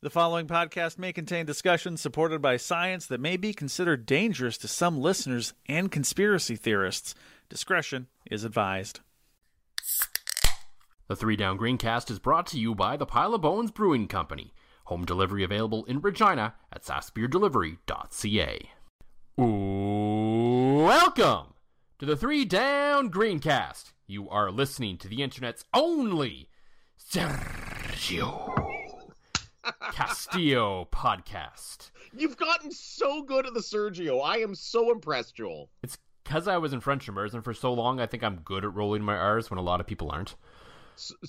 The following podcast may contain discussions supported by science that may be considered dangerous to some listeners and conspiracy theorists. Discretion is advised. The Three Down Greencast is brought to you by the Pile of Bones Brewing Company. Home delivery available in Regina at sassbeerdelivery.ca. Welcome to the Three Down Greencast. You are listening to the internet's only Sergio Castillo podcast. You've gotten so good at the Sergio. I am so impressed, Joel. It's because I was in French immersion for so long. I think I'm good at rolling my R's when a lot of people aren't.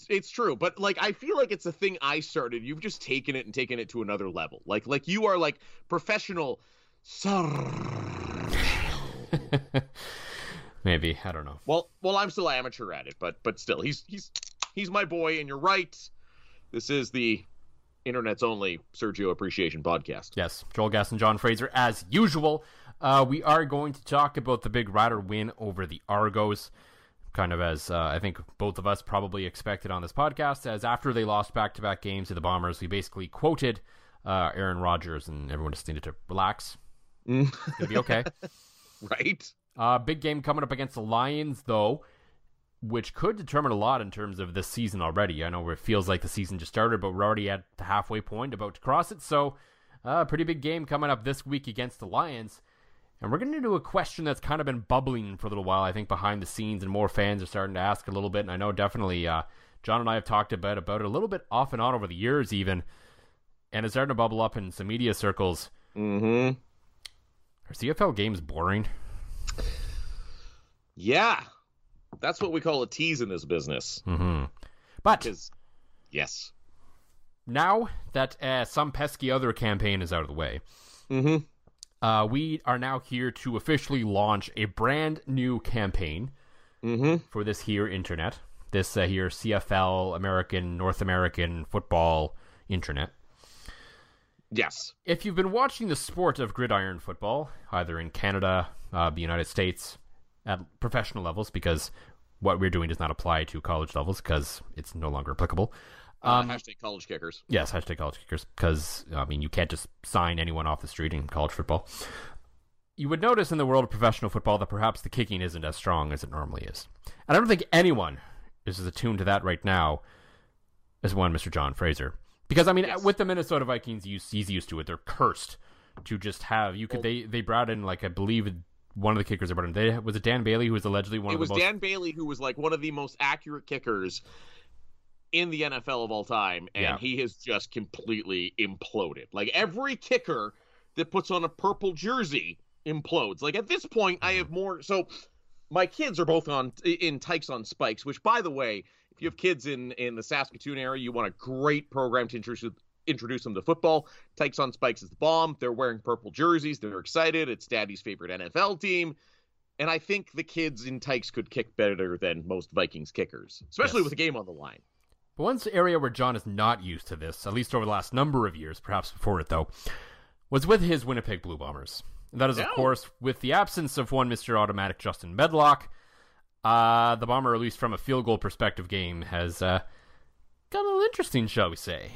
It's true, but like I feel like it's a thing I started. You've just taken it and taken it to another level. Like like you are like professional. Maybe I don't know. Well, well, I'm still amateur at it, but but still, he's he's he's my boy, and you're right. This is the internet's only Sergio Appreciation podcast. Yes, Joel Guest and John Fraser, as usual. Uh, we are going to talk about the big Rider win over the Argos, kind of as uh, I think both of us probably expected on this podcast. As after they lost back-to-back games to the Bombers, we basically quoted uh, Aaron Rodgers, and everyone just needed to relax. Mm. Gonna be okay. right? Uh, big game coming up against the Lions, though, which could determine a lot in terms of this season already. I know it feels like the season just started, but we're already at the halfway point, about to cross it. So, a uh, pretty big game coming up this week against the Lions. And we're going to do a question that's kind of been bubbling for a little while, I think, behind the scenes, and more fans are starting to ask a little bit. And I know definitely uh, John and I have talked about, about it a little bit off and on over the years, even. And it's starting to bubble up in some media circles. Mm-hmm. Are CFL games boring? Yeah, that's what we call a tease in this business. Mm-hmm. But Because, yes. now that uh, some pesky other campaign is out of the way, Mm-hmm. uh, we are now here to officially launch a brand new campaign Mm-hmm. for this here internet. This uh, here CFL American North American football internet. Yes. If you've been watching the sport of gridiron football, either in Canada, uh, the United States, at professional levels, because what we're doing does not apply to college levels because it's no longer applicable. Um, hashtag college kickers. Yes, hashtag college kickers, because I mean you can't just sign anyone off the street in college football. You would notice in the world of professional football that perhaps the kicking isn't as strong as it normally is, and I don't think anyone is as attuned to that right now as one Mr. John Fraser. Because I mean, Yes. with the Minnesota Vikings, you- he's used to it. They're cursed to just have you could they they brought in like I believe one of the kickers they brought in. They was it Dan Bailey who was allegedly one It of was the most Dan Bailey who was like one of the most accurate kickers in the NFL of all time, and Yeah. he has just completely imploded. Like every kicker that puts on a purple jersey implodes. Like at this point, I mm-hmm. have more. So my kids are both on in Tykes on Spikes, which by the way, if you have kids in in the Saskatoon area, you want a great program to introduce introduce them to football. Tykes on Spikes is the bomb. They're wearing purple jerseys. They're excited. It's Daddy's favorite NFL team. And I think the kids in Tykes could kick better than most Vikings kickers, especially Yes. with a game on the line. But one area where John is not used to this, at least over the last number of years, perhaps before it though, was with his Winnipeg Blue Bombers. And that is, of course, with the absence of one Mr. Automatic Justin Medlock. Uh, the Bomber, at least from a field goal perspective game, has uh, got a little interesting, shall we say.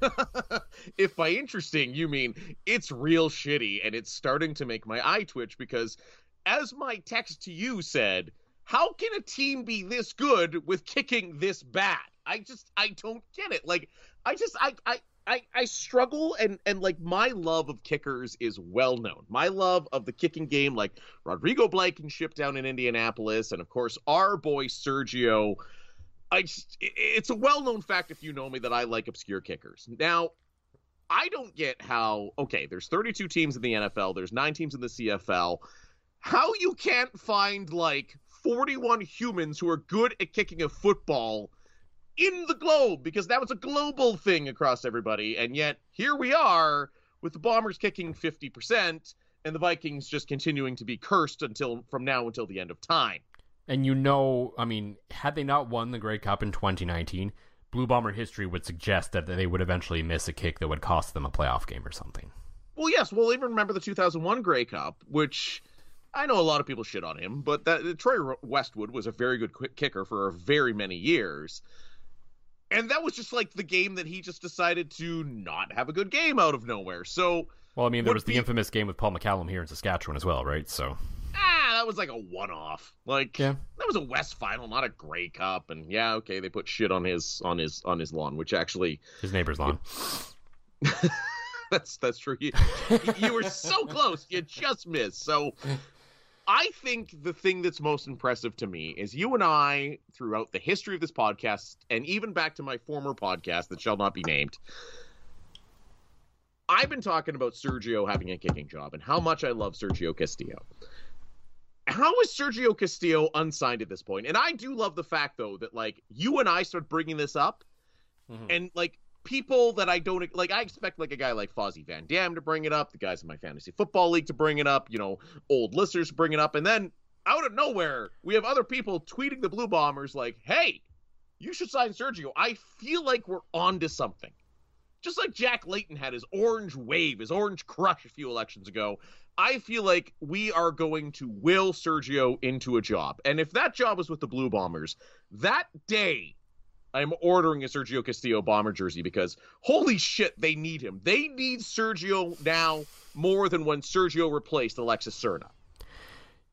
if by interesting you mean it's real shitty and it's starting to make my eye twitch because as my text to you said how can a team be this good with kicking this bad i just i don't get it like i just i i I, I struggle and and like my love of kickers is well known. My love of the kicking game, like Rodrigo Blankenship down in Indianapolis, and of course our boy Sergio I just, it's a well known fact if you know me that I like obscure kickers. Now, I don't get how, okay, there's 32 teams in the NFL, there's nine teams in the CFL. How you can't find like 41 humans who are good at kicking a football in the globe because that was a global thing across everybody. And yet here we are with the Bombers kicking 50% and the Vikings just continuing to be cursed until from now until the end of time. And you know, I mean, had they not won the Grey Cup in 2019, Blue Bomber history would suggest that they would eventually miss a kick that would cost them a playoff game or something. Well, yes, we'll even remember the 2001 Grey Cup, which I know a lot of people shit on him, but that uh, Troy Westwood was a very good kicker for very many years. And that was just like the game that he just decided to not have a good game out of nowhere. So, well, I mean, there was the infamous game with Paul McCallum here in Saskatchewan as well, right? So, that was like a one-off. Like, yeah. that was a West final, not a Grey Cup. And yeah, okay, they put shit on his on his on his lawn, which actually his neighbor's lawn. that's that's true. You, you were so close, you just missed. So, I think the thing that's most impressive to me is you and I, throughout the history of this podcast, and even back to my former podcast that shall not be named, I've been talking about Sergio having a kicking job and how much I love Sergio Castillo. How is Sergio Castillo unsigned at this point? And I do love the fact though that like you and I start bringing this up, mm-hmm. and like people that I don't like. I expect like a guy like Fozzie Van Dam to bring it up, the guys in my fantasy football league to bring it up, you know, old listeners to bring it up, and then out of nowhere we have other people tweeting the Blue Bombers like, "Hey, you should sign Sergio." I feel like we're on to something. Just like Jack Layton had his orange wave, his orange crush a few elections ago, I feel like we are going to will Sergio into a job. And if that job is with the Blue Bombers, that day I'm ordering a Sergio Castillo bomber jersey because holy shit, they need him. They need Sergio now more than when Sergio replaced Alexis Serna.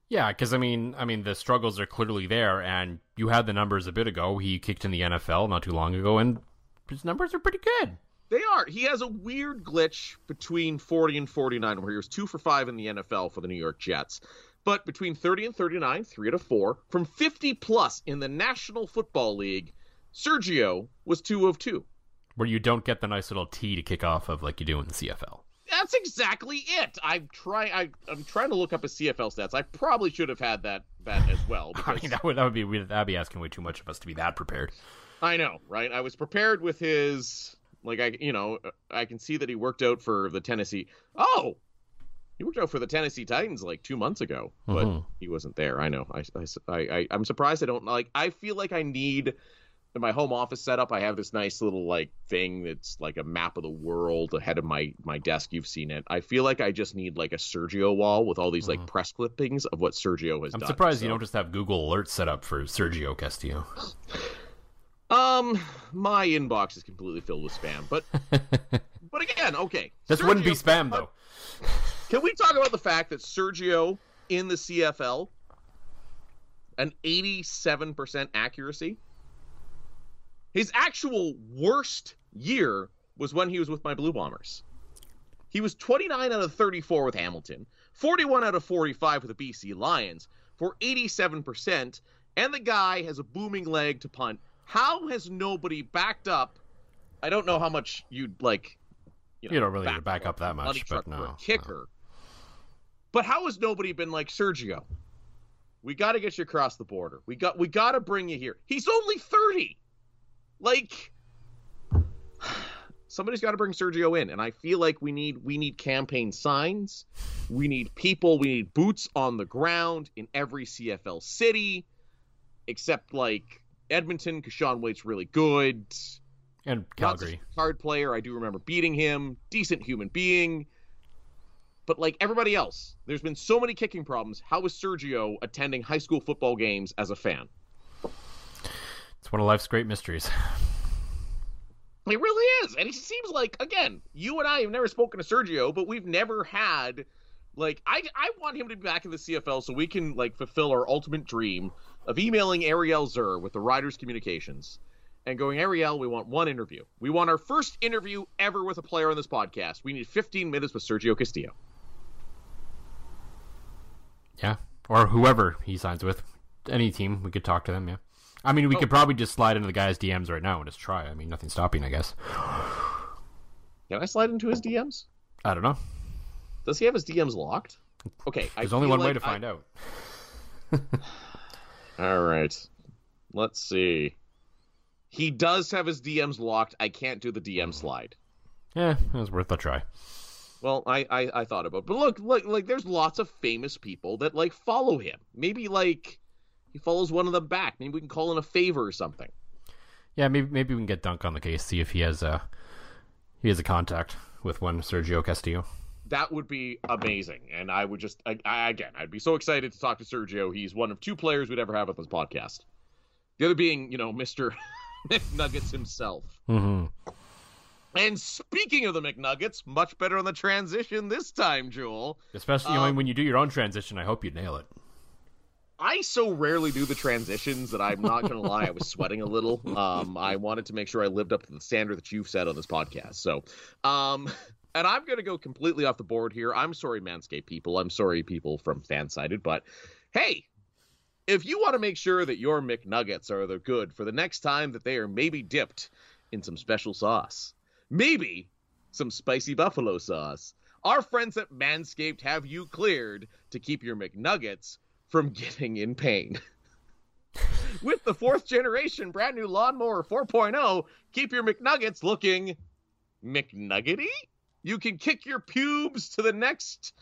Yeah, because I mean, I mean, the struggles are clearly there, and you had the numbers a bit ago. He kicked in the NFL not too long ago, and his numbers are pretty good. They are. He has a weird glitch between 40 and 49, where he was two for five in the NFL for the New York Jets. But between 30 and 39, three to four, from 50 plus in the National Football League, Sergio was two of two. Where you don't get the nice little T to kick off of like you do in the CFL. That's exactly it. I'm trying. I, am trying to look up his CFL stats. I probably should have had that that as well. Because... I mean, that would that would be that'd be asking way too much of us to be that prepared. I know, right? I was prepared with his like I you know I can see that he worked out for the Tennessee. Oh, he worked out for the Tennessee Titans like two months ago, but mm-hmm. he wasn't there. I know. I, I, I, I'm surprised I don't like. I feel like I need in my home office setup, I have this nice little like thing that's like a map of the world ahead of my my desk. You've seen it. I feel like I just need like a Sergio wall with all these like mm. press clippings of what Sergio has I'm done. I'm surprised so. you don't just have Google alerts set up for Sergio Castillo. Um, my inbox is completely filled with spam, but but again, okay. This Sergio, wouldn't be spam though. Can we talk about the fact that Sergio in the CFL an 87% accuracy? His actual worst year was when he was with my Blue Bombers. He was 29 out of 34 with Hamilton, 41 out of 45 with the BC Lions for 87%, and the guy has a booming leg to punt. How has nobody backed up? I don't know how much you'd like. You, know, you don't really back, back up that much, but no, kicker. No. But how has nobody been like Sergio? We got to get you across the border. We got we got to bring you here. He's only 30. Like somebody's got to bring Sergio in, and I feel like we need we need campaign signs, we need people, we need boots on the ground in every CFL city, except like Edmonton, because Sean Whyte's really good, and Calgary card player. I do remember beating him, decent human being, but like everybody else, there's been so many kicking problems. How is Sergio attending high school football games as a fan? It's one of life's great mysteries. It really is. And it seems like, again, you and I have never spoken to Sergio, but we've never had like I I want him to be back in the CFL so we can like fulfill our ultimate dream of emailing Ariel Zur with the Riders Communications and going, Ariel, we want one interview. We want our first interview ever with a player on this podcast. We need 15 minutes with Sergio Castillo. Yeah. Or whoever he signs with. Any team, we could talk to them, yeah. I mean, we oh. could probably just slide into the guy's DMs right now and just try. I mean, nothing's stopping, I guess. Can I slide into his DMs? I don't know. Does he have his DMs locked? Okay, there's only one like way to find I... out. All right, let's see. He does have his DMs locked. I can't do the DM slide. Yeah, it was worth a try. Well, I, I I thought about, it. but look, look, like there's lots of famous people that like follow him. Maybe like he follows one of them back. Maybe we can call in a favor or something. Yeah, maybe maybe we can get Dunk on the case, see if he has a he has a contact with one Sergio Castillo. That would be amazing, and I would just I, I, again I'd be so excited to talk to Sergio. He's one of two players we'd ever have on this podcast. The other being, you know, Mister McNuggets himself. Mm-hmm. And speaking of the McNuggets, much better on the transition this time, Joel. Especially um, when you do your own transition, I hope you nail it. I so rarely do the transitions that I'm not gonna lie, I was sweating a little. Um, I wanted to make sure I lived up to the standard that you've set on this podcast. So, um, and I'm gonna go completely off the board here. I'm sorry, Manscaped people. I'm sorry, people from Fansided, but hey, if you want to make sure that your McNuggets are the good for the next time that they are maybe dipped in some special sauce, maybe some spicy buffalo sauce, our friends at Manscaped have you cleared to keep your McNuggets from getting in pain. With the fourth generation brand new lawnmower 4.0, keep your McNuggets looking McNuggety. You can kick your pubes to the next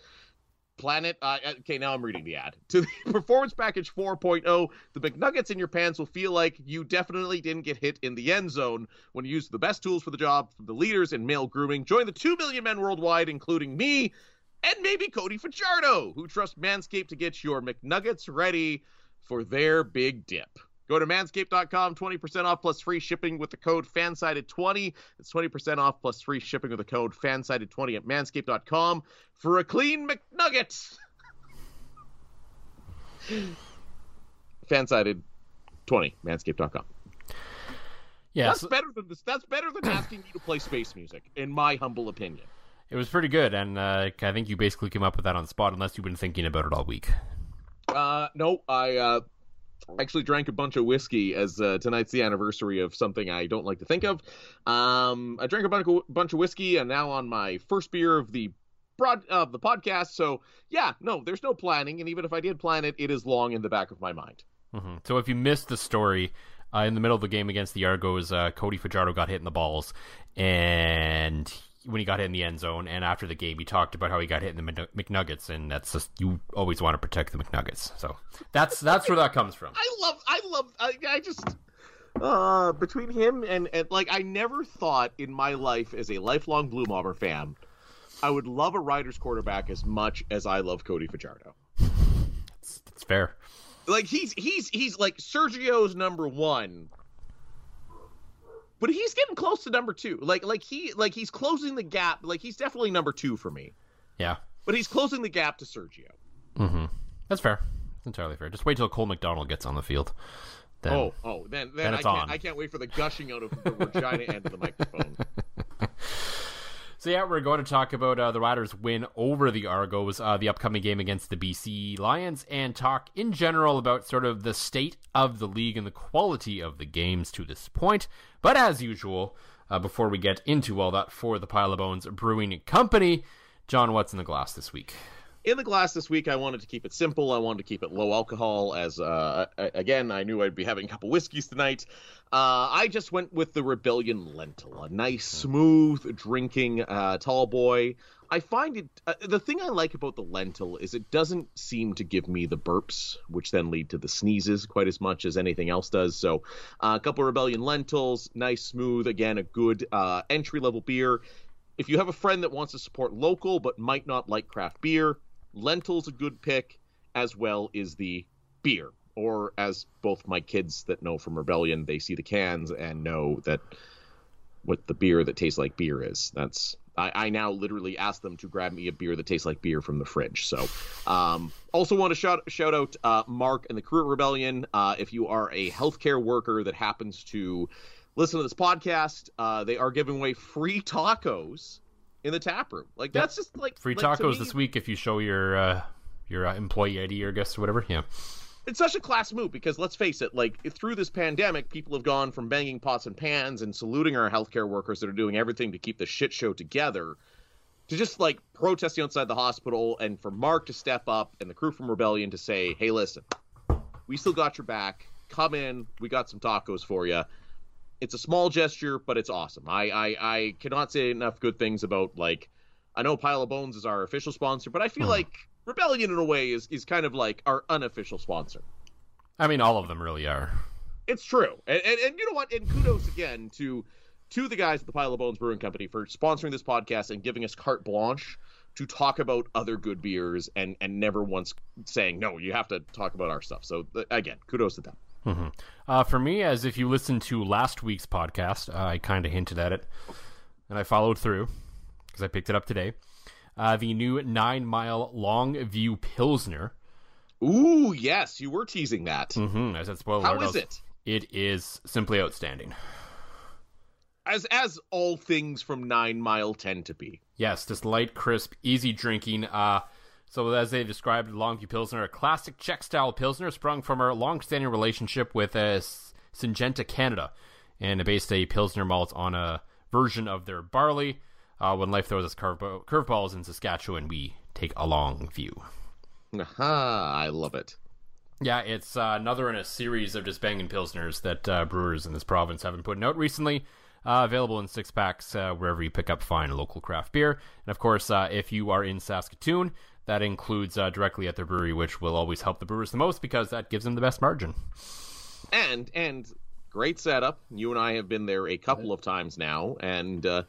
planet. Uh, okay, now I'm reading the ad. To the Performance Package 4.0, the McNuggets in your pants will feel like you definitely didn't get hit in the end zone when you use the best tools for the job from the leaders in male grooming. Join the 2 million men worldwide, including me and maybe Cody Fajardo, who trusts Manscaped to get your McNuggets ready for their big dip. Go to manscaped.com, 20% off plus free shipping with the code FANSIDED20. It's 20% off plus free shipping with the code FANSIDED20 at manscaped.com for a clean McNugget. Fansided20, manscaped.com. Yeah, that's so... better than this. That's better than asking you to play space music, in my humble opinion. It was pretty good, and uh, I think you basically came up with that on the spot, unless you've been thinking about it all week. Uh, no, I uh, actually drank a bunch of whiskey as uh, tonight's the anniversary of something I don't like to think of. Um, I drank a bunch of, bunch of whiskey, and now on my first beer of the broad of the podcast. So yeah, no, there's no planning, and even if I did plan it, it is long in the back of my mind. Mm-hmm. So if you missed the story, uh, in the middle of the game against the Argos, uh, Cody Fajardo got hit in the balls, and when he got hit in the end zone, and after the game, he talked about how he got hit in the McNuggets, and that's just you always want to protect the McNuggets. So that's that's where that comes from. I love, I love, I, I just uh between him and and like I never thought in my life as a lifelong Blue Bomber fan, I would love a Riders quarterback as much as I love Cody Fajardo. That's fair. Like he's he's he's like Sergio's number one but he's getting close to number two. Like like he like he's closing the gap. Like he's definitely number two for me. Yeah. But he's closing the gap to Sergio. Mm-hmm. That's fair. That's entirely fair. Just wait till Cole McDonald gets on the field. Then, oh, oh, then then, then I can't on. I can't wait for the gushing out of the vagina end of the microphone. So yeah, we're going to talk about uh, the Riders' win over the Argos, uh, the upcoming game against the BC Lions, and talk in general about sort of the state of the league and the quality of the games to this point. But as usual, uh, before we get into all that for the Pile of Bones Brewing Company, John, what's in the glass this week? In the glass this week, I wanted to keep it simple. I wanted to keep it low alcohol. As uh, again, I knew I'd be having a couple whiskeys tonight. Uh, I just went with the Rebellion Lentil, a nice, smooth drinking uh, tall boy. I find it uh, the thing I like about the lentil is it doesn't seem to give me the burps, which then lead to the sneezes quite as much as anything else does. So, uh, a couple Rebellion lentils, nice, smooth. Again, a good uh, entry level beer. If you have a friend that wants to support local but might not like craft beer, Lentil's a good pick, as well is the beer. Or as both my kids that know from Rebellion, they see the cans and know that what the beer that tastes like beer is. That's I, I, now literally ask them to grab me a beer that tastes like beer from the fridge. So, um, also want to shout shout out uh, Mark and the crew at Rebellion. Uh, if you are a healthcare worker that happens to listen to this podcast, uh, they are giving away free tacos in the tap room. Like yep. that's just like free like, tacos me, this week if you show your uh, your uh, employee ID or guest or whatever. Yeah. It's such a class move because let's face it, like through this pandemic, people have gone from banging pots and pans and saluting our healthcare workers that are doing everything to keep the shit show together to just like protesting outside the hospital and for Mark to step up and the crew from Rebellion to say, "Hey, listen, we still got your back. Come in. We got some tacos for you." It's a small gesture, but it's awesome. I, I I cannot say enough good things about like I know Pile of Bones is our official sponsor, but I feel Hmm. like Rebellion in a way is is kind of like our unofficial sponsor. I mean, all of them really are. It's true, and, and and you know what? And kudos again to to the guys at the Pile of Bones Brewing Company for sponsoring this podcast and giving us carte blanche to talk about other good beers and and never once saying no, you have to talk about our stuff. So again, kudos to them. Hmm Uh, for me, as if you listened to last week's podcast, uh, I kind of hinted at it, and I followed through because I picked it up today. Uh, the new nine mile long view pilsner. Ooh, yes, you were teasing that. Mm-hmm. I said spoiler. How alert, is it? It is simply outstanding. As as all things from Nine Mile tend to be. Yes, this light, crisp, easy drinking. Uh, so as they described, Longview Pilsner, a classic Czech-style Pilsner sprung from our long-standing relationship with uh, Syngenta Canada, and they based a Pilsner malt on a version of their barley. Uh, when life throws us curve- curveballs in Saskatchewan, we take a long view. Aha, I love it. Yeah, it's uh, another in a series of just banging pilsners that uh, brewers in this province have been putting out recently. Uh, available in six packs uh, wherever you pick up fine local craft beer. And of course, uh, if you are in Saskatoon, that includes uh, directly at their brewery, which will always help the brewers the most because that gives them the best margin. And and great setup. You and I have been there a couple of times now, and uh,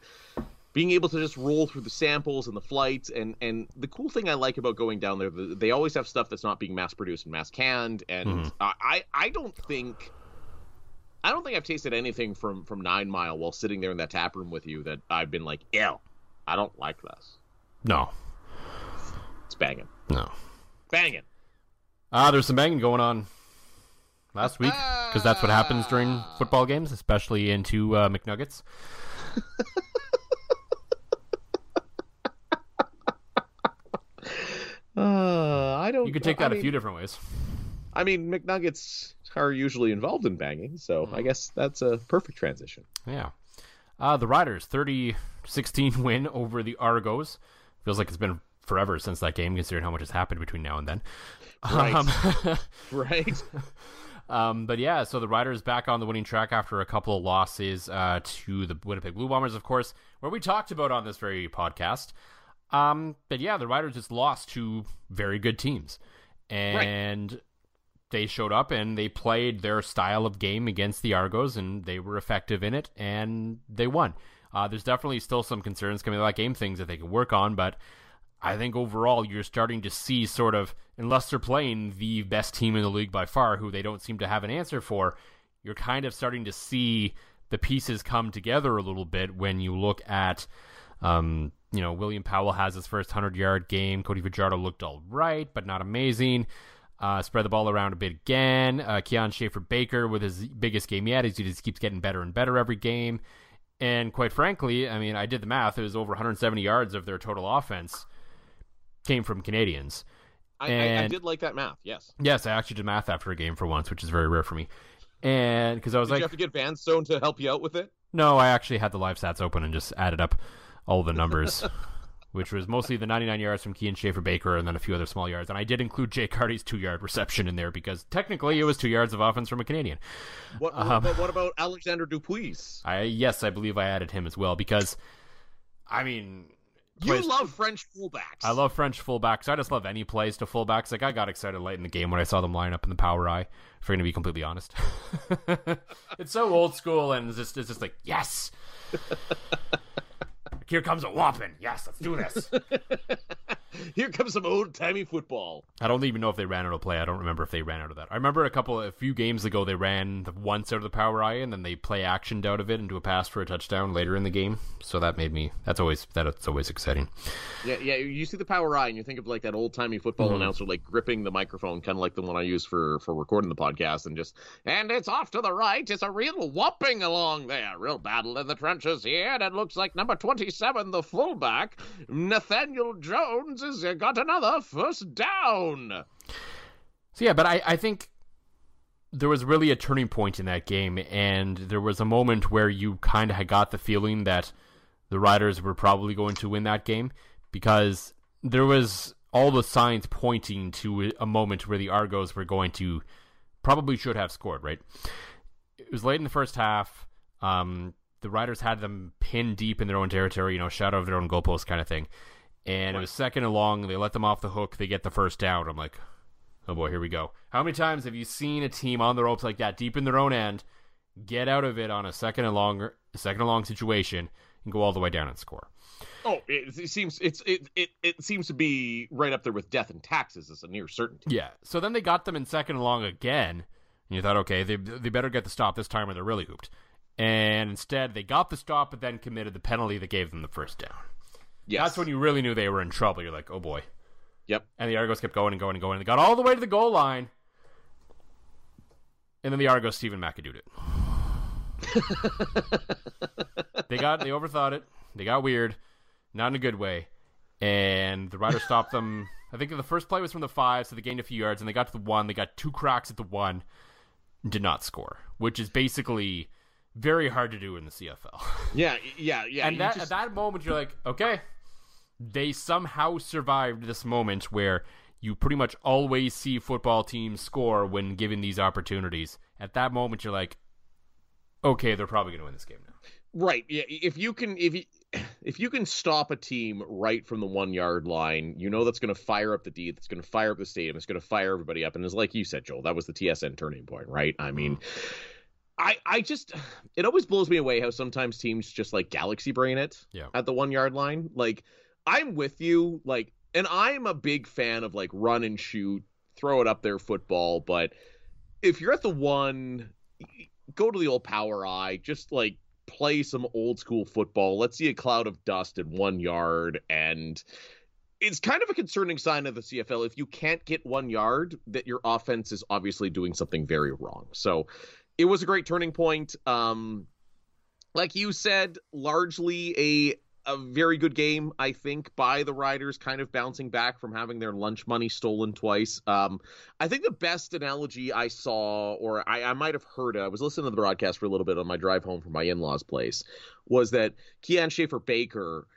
being able to just roll through the samples and the flights, and and the cool thing I like about going down there, they always have stuff that's not being mass produced and mass canned, and I I I don't think. I don't think I've tasted anything from from Nine Mile while sitting there in that tap room with you that I've been like, ew, I don't like this. No, It's banging, no. banging. Ah, there's some banging going on last week because that's what happens during football games, especially into uh, McNuggets. Uh, I don't. You could take I that a mean- few different ways. I mean, McNuggets are usually involved in banging, so. I guess that's a perfect transition. Yeah. Uh, the Riders, 30 16 win over the Argos. Feels like it's been forever since that game, considering how much has happened between now and then. Right. Um, Right? um, but yeah, so the Riders back on the winning track after a couple of losses uh, to the Winnipeg Blue Bombers, of course, where we talked about on this very podcast. Um, but yeah, the Riders just lost to very good teams. And they showed up and they played their style of game against the Argos, and they were effective in it, and they won. Uh, there's definitely still some concerns coming out of that game, things that they can work on, but I think overall you're starting to see sort of, unless they're playing the best team in the league by far, who they don't seem to have an answer for, you're kind of starting to see the pieces come together a little bit when you look at, um, you know, William Powell has his first 100 yard game. Cody Fajardo looked all right, but not amazing. Uh, spread the ball around a bit again. Uh, Kian Schaffer Baker with his biggest game yet. He just keeps getting better and better every game. And quite frankly, I mean, I did the math. It was over 170 yards of their total offense came from Canadians. I, I, I did like that math, yes. Yes, I actually did math after a game for once, which is very rare for me. And because I was Did like, you have to get Vanstone to help you out with it? no, I actually had the live stats open and just added up all the numbers, which was mostly the 99 yards from Kian Schaffer Baker and then a few other small yards. And I did include Jake Harty's two yard reception in there because technically it was two yards of offense from a Canadian. What, Um, but what about Alexander Dupuis? I yes, I believe I added him as well because, I mean, You plays- love French fullbacks. I love French fullbacks. I just love any plays to fullbacks. Like I got excited late in the game when I saw them line up in the power I. If you're going to be completely honest, it's so old school and it's just it's just like yes. Here comes a whopping. Yes, let's do this. Here comes some old timey football. I don't even know if they ran out of play. I don't remember if they ran out of that. I remember a couple, a few games ago, they ran once out of the power I, and then they play actioned out of it into a pass for a touchdown later in the game. So that made me. That's always that's always exciting. Yeah, yeah. You see the power I, and you think of like that old timey football Mm-hmm. announcer, like gripping the microphone, kind of like the one I use for for recording the podcast, and just and it's off to the right. It's a real whopping along there. Real battle in the trenches here, and it looks like number twenty-seven, the fullback, Nathaniel Jones, has uh, got another first down. So yeah, but I, I think there was really a turning point in that game, and there was a moment where you kind of got the feeling that the Riders were probably going to win that game because there was all the signs pointing to a moment where the Argos were going to probably should have scored. Right? It was late in the first half. Um, the Riders had them pinned deep in their own territory, you know, shadow of their own goalpost kind of thing. and right. it was second and long. They let them off the hook. They get the first down. I'm like, oh boy, here we go. How many times have you seen a team on the ropes like that, deep in their own end, get out of it on a second and longer, second and long situation, and go all the way down and score? Oh, it, it, seems it's it, it it seems to be right up there with death and taxes as a near certainty. Yeah. So then they got them in second and long again, and you thought, okay, they they better get the stop this time, or they're really hooped. And instead, they got the stop, but then committed the penalty that gave them the first down. Yes. That's when you really knew they were in trouble. You're like, oh boy. Yep. And the Argos kept going and going and going. They got all the way to the goal line. And then the Argos Stephen McAdoo it. they got they overthought it. They got weird, not in a good way. And the rider stopped them. I think the first play was from the five, so they gained a few yards, and they got to the one. They got two cracks at the one, did not score, which is basically very hard to do in the CFL. Yeah, yeah, yeah. And that, just... at that moment, you're like, okay, they somehow survived this moment where you pretty much always see football teams score when given these opportunities. At that moment, you're like, okay, they're probably going to win this game now. Right. Yeah. If you can, if you, if you can stop a team right from the one yard line, you know that's going to fire up the D. That's going to fire up the stadium. It's going to fire everybody up. And it's like you said, Joel, that was the TSN turning point, right? I mean. Mm-hmm I I just it always blows me away how sometimes teams just like galaxy brain it yeah. at the one yard line. Like I'm with you, like, and I'm a big fan of like run and shoot, throw it up there football. But if you're at the one, go to the old power I, just like play some old school football. Let's see a cloud of dust in one yard and it's kind of a concerning sign of the CFL if you can't get one yard that your offense is obviously doing something very wrong. So it was a great turning point. Um, like you said, largely a a very good game, I think, by the Riders, kind of bouncing back from having their lunch money stolen twice. Um, I think the best analogy I saw, or I, I might have heard, it, I was listening to the broadcast for a little bit on my drive home from my in law's place, was that Kian Schaffer Baker.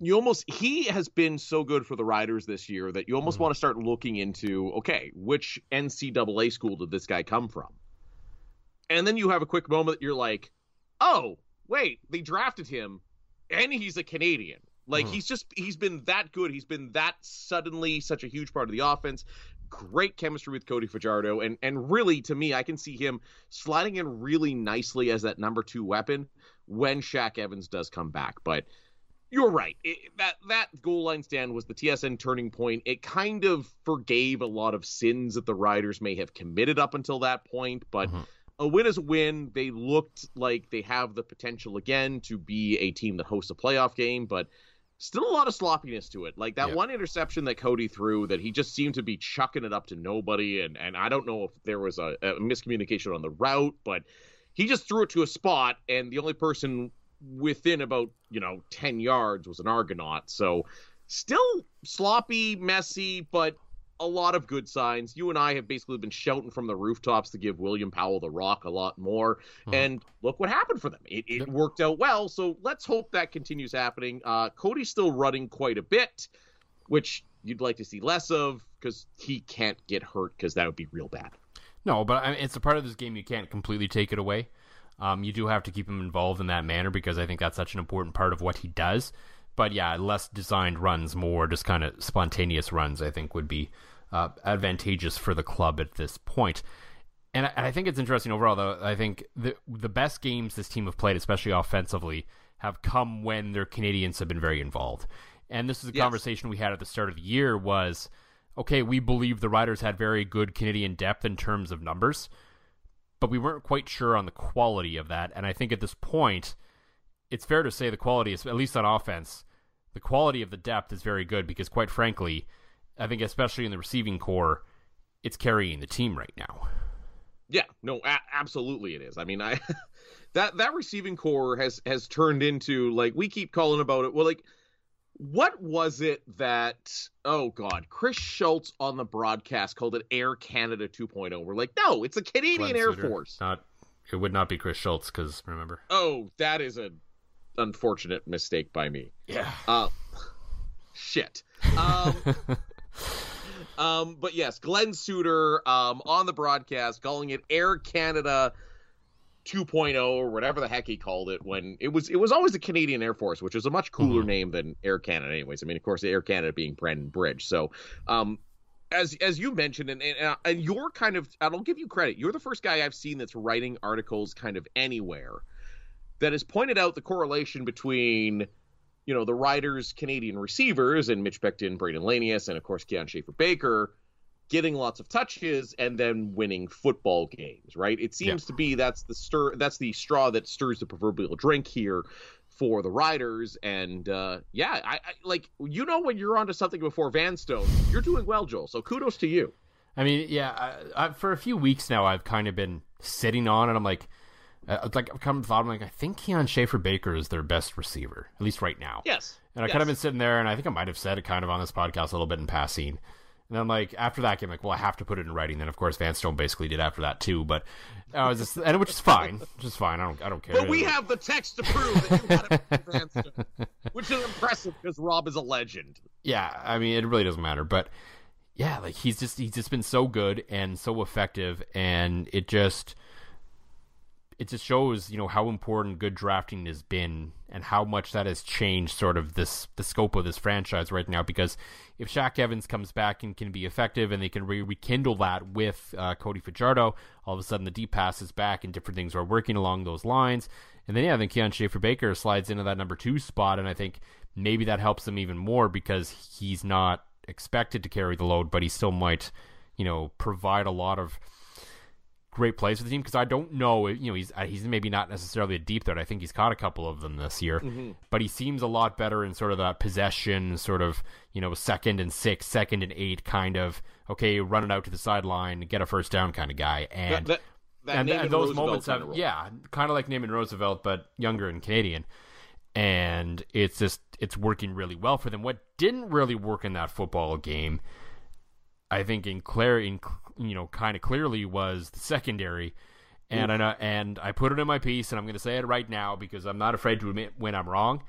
You almost he has been so good for the Riders this year that you almost mm-hmm. want to start looking into okay, which NCAA school did this guy come from? And then you have a quick moment that you're like, oh, wait, they drafted him and he's a Canadian. Like mm. he's just he's been that good. He's been that suddenly such a huge part of the offense. Great chemistry with Cody Fajardo, and and really to me, I can see him sliding in really nicely as that number two weapon when Shaq Evans does come back. But you're right. It, that that goal line stand was the TSN turning point. It kind of forgave a lot of sins that the Riders may have committed up until that point, but. Mm-hmm a win is a win. They looked like they have the potential again to be a team that hosts a playoff game, but still a lot of sloppiness to it. Like that yep. one interception that Cody threw that he just seemed to be chucking it up to nobody. And, and I don't know if there was a, a miscommunication on the route, but he just threw it to a spot and the only person within about, you know, 10 yards was an Argonaut. So still sloppy, messy, but a lot of good signs. You and I have basically been shouting from the rooftops to give William Powell the rock a lot more. Uh-huh. And look what happened for them. It, it yep. worked out well. So let's hope that continues happening. Uh, Cody's still running quite a bit, which you'd like to see less of because he can't get hurt because that would be real bad. No, but I mean, it's a part of this game you can't completely take it away. Um, you do have to keep him involved in that manner because I think that's such an important part of what he does. But yeah, less designed runs, more just kind of spontaneous runs, I think would be uh, advantageous for the club at this point. And I, I, think it's interesting overall, though. I think the the best games this team have played, especially offensively, have come when their Canadians have been very involved. And this is a yes. conversation we had at the start of the year. Was okay, we believe the Riders had very good Canadian depth in terms of numbers, but we weren't quite sure on the quality of that. And I think at this point, it's fair to say the quality is, at least on offense, the quality of the depth is very good because, quite frankly, I think especially in the receiving corps, it's carrying the team right now. Yeah, no, a- absolutely it is. I mean, I that that receiving corps has has turned into like we keep calling about it. Well, like what was it that oh god, Chris Schultz on the broadcast called it Air Canada 2.0. We're like, no, it's a Canadian Glenn Air Suitor. Force. Not it would not be Chris Schultz because remember. Oh, that is a unfortunate mistake by me. Yeah. Uh, shit. Um, um, but yes, Glen Suitor um, on the broadcast calling it Air Canada 2.0 or whatever the heck he called it when it was it was always the Canadian Air Force, which is a much cooler Mhm. name than Air Canada, anyways. I mean, of course, Air Canada being Brandon Bridge. So, um, as as you mentioned, and, and and you're kind of, and I'll give you credit. You're the first guy I've seen that's writing articles kind of anywhere that has pointed out the correlation between. You know the Riders' Canadian receivers and Mitch Picton, Brayden Lenius, and of course Kian Schaffer Baker getting lots of touches and then winning football games, right? It seems to be that's the stir that's the straw that stirs the proverbial drink here for the Riders. And uh, yeah, I, I like you know when you're onto something before Vanstone, you're doing well, Joel. So kudos to you. I mean, yeah, I, for a few weeks now, I've kind of been sitting on it. I'm like, uh, like I've come thought, I'm like, I think Kian Schaffer Baker is their best receiver, at least right now. Yes. And I yes. kind of been sitting there, and I think I might have said it kind of on this podcast a little bit in passing. And I'm like, after that game, like, well, I have to put it in writing. Then, of course, Vanstone basically did after that too. But I was just, and which is fine, which is fine. I don't, I don't care. But we have the text to prove that you got it from Vanstone, which is impressive because Rob is a legend. yeah, I mean, it really doesn't matter. But yeah, like he's just he's just been so good and so effective, and it just it just shows you know how important good drafting has been and how much that has changed sort of this the scope of this franchise right now. Because if Shaq Evans comes back and can be effective, and they can re- rekindle that with uh, Cody Fajardo, all of a sudden the deep pass is back and different things are working along those lines. And then yeah, then Kian Schaffer Baker slides into that number two spot, and I think maybe that helps him even more because he's not expected to carry the load, but he still might, you know, provide a lot of great plays for the team. Because I don't know, you know, he's uh, he's maybe not necessarily a deep threat. I think he's caught a couple of them this year, but he seems a lot better in sort of that possession, sort of you know, second and six, second and eight kind of okay, run it out to the sideline, get a first down kind of guy, and. that, that and, Naaman and those Roosevelt moments have, role. yeah, kind of like Naaman Roosevelt, but younger and Canadian and it's just it's working really well for them. What didn't really work in that football game, I think, in Claire in you know, kind of clearly was the secondary, and I know, and I put it in my piece, and I'm going to say it right now because I'm not afraid to admit when I'm wrong.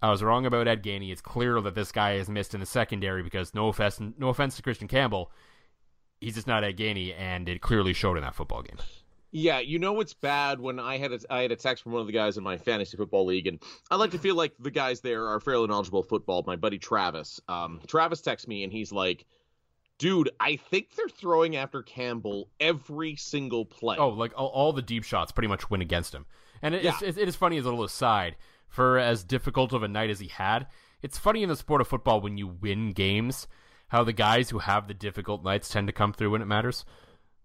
I was wrong about Ed Gainey. It's clear that this guy is missed in the secondary because no offense, no offense to Christian Campbell, he's just not Ed Gainey, and it clearly showed in that football game. Yeah, you know what's bad when I had a, I had a text from one of the guys in my fantasy football league, and I like to feel like the guys there are fairly knowledgeable football. My buddy Travis, um, Travis texts me and he's like, "Dude, I think they're throwing after Campbell every single play." Oh, like all, all the deep shots pretty much went against him. And it, Yeah. it's, it is funny as a little aside for as difficult of a night as he had. It's funny in the sport of football when you win games, how the guys who have the difficult nights tend to come through when it matters.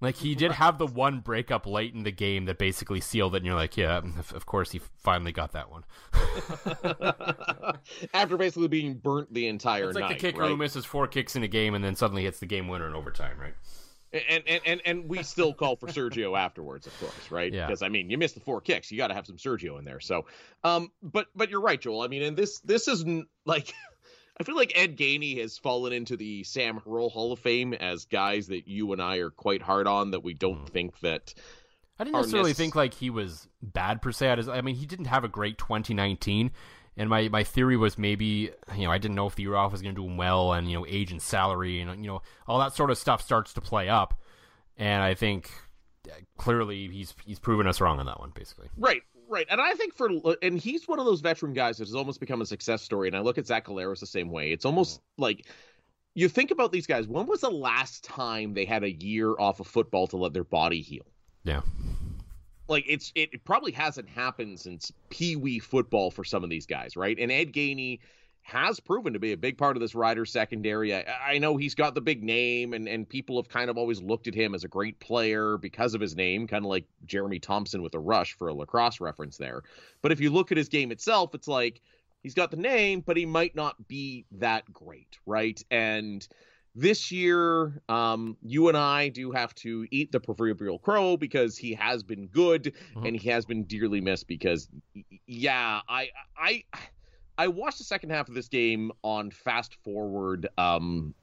Like he did have the one breakup late in the game that basically sealed it, and you're like, yeah, of, course he finally got that one. After basically being burnt the entire night. It's like night, the kicker right? who misses four kicks in a game and then suddenly hits the game winner in overtime, right? and, and and and we still call for Sergio afterwards, of course, right? Yeah. Because I mean, you missed the four kicks, you got to have some Sergio in there. So, um, but but you're right, Joel. I mean, and this this is n- like. I feel like Ed Gainey has fallen into the Sam Hurl Hall of Fame as guys that you and I are quite hard on that we don't Hmm. think that I didn't necessarily necess- think like he was bad per se. I, just, I mean, he didn't have a great 2019, and my, my theory was maybe you know I didn't know if the year off was going to do him well, and you know age and salary and you know all that sort of stuff starts to play up, and I think uh, clearly he's he's proven us wrong on that one basically. Right, right. And I think for and he's one of those veteran guys that has almost become a success story. And I look at Zach Collaros the same way. It's almost mm. like you think about these guys. When was the last time they had a year off of football to let their body heal? Yeah, Like it's it, it probably hasn't happened since Pee Wee football for some of these guys, right? And Ed Gainey has proven to be a big part of this rider secondary. I, I know he's got the big name, and and people have kind of always looked at him as a great player because of his name, kind of like Jeremy Thompson with a rush for a lacrosse reference there. But if you look at his game itself, it's like he's got the name, but he might not be that great, right? And this year, um, you and I do have to eat the proverbial crow because he has been good Mhm. and he has been dearly missed. Because, yeah, I, I, I watched the second half of this game on fast forward. Um,